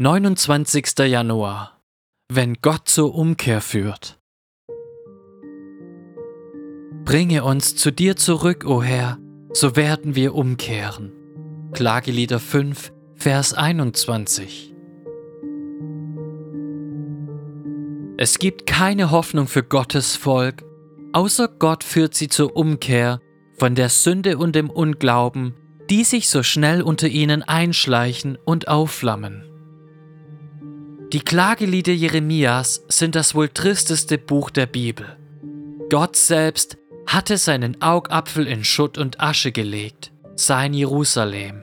29. Januar. Wenn Gott zur Umkehr führt. Bringe uns zu dir zurück, o Herr, so werden wir umkehren. Klagelieder 5, Vers 21. Es gibt keine Hoffnung für Gottes Volk, außer Gott führt sie zur Umkehr von der Sünde und dem Unglauben, die sich so schnell unter ihnen einschleichen und aufflammen. Die Klagelieder Jeremias sind das wohl tristeste Buch der Bibel. Gott selbst hatte seinen Augapfel in Schutt und Asche gelegt, sein Jerusalem.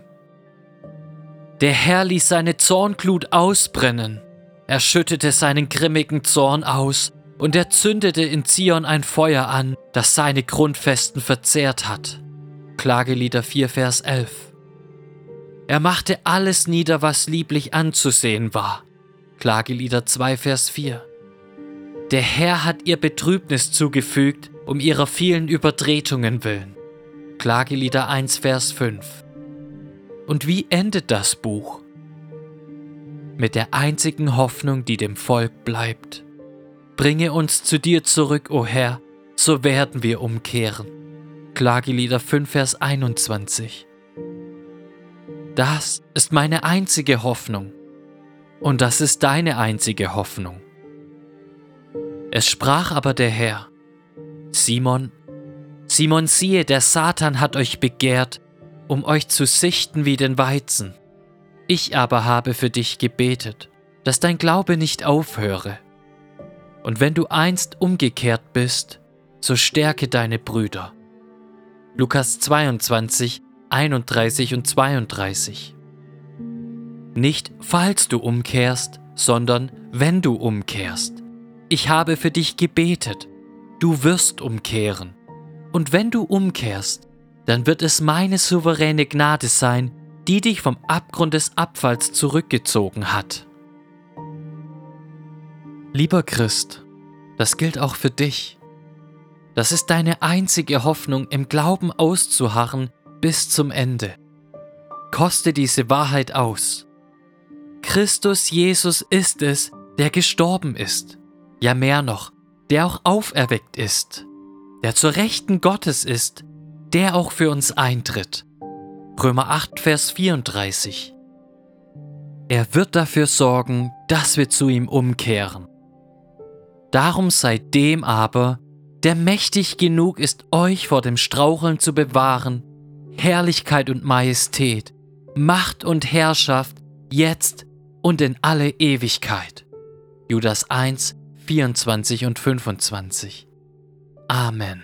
Der Herr ließ seine Zornglut ausbrennen, er schüttete seinen grimmigen Zorn aus und er zündete in Zion ein Feuer an, das seine Grundfesten verzehrt hat. Klagelieder 4, Vers 11. Er machte alles nieder, was lieblich anzusehen war. Klagelieder 2, Vers 4. Der Herr hat ihr Betrübnis zugefügt, um ihrer vielen Übertretungen willen. Klagelieder 1, Vers 5. Und wie endet das Buch? Mit der einzigen Hoffnung, die dem Volk bleibt. Bringe uns zu dir zurück, o Herr, so werden wir umkehren. Klagelieder 5, Vers 21. Das ist meine einzige Hoffnung. Und das ist deine einzige Hoffnung. Es sprach aber der Herr, Simon, Simon siehe, der Satan hat euch begehrt, um euch zu sichten wie den Weizen. Ich aber habe für dich gebetet, dass dein Glaube nicht aufhöre. Und wenn du einst umgekehrt bist, so stärke deine Brüder. Lukas 22, 31 und 32. Nicht falls du umkehrst, sondern wenn du umkehrst. Ich habe für dich gebetet, du wirst umkehren. Und wenn du umkehrst, dann wird es meine souveräne Gnade sein, die dich vom Abgrund des Abfalls zurückgezogen hat. Lieber Christ, das gilt auch für dich. Das ist deine einzige Hoffnung, im Glauben auszuharren bis zum Ende. Koste diese Wahrheit aus. Christus Jesus ist es, der gestorben ist. Ja mehr noch, der auch auferweckt ist. Der zur Rechten Gottes ist, der auch für uns eintritt. Römer 8, Vers 34. Er wird dafür sorgen, dass wir zu ihm umkehren. Darum seid dem aber, der mächtig genug ist, euch vor dem Straucheln zu bewahren, Herrlichkeit und Majestät, Macht und Herrschaft, jetzt und in alle Ewigkeit. Judas 1, 24 und 25. Amen.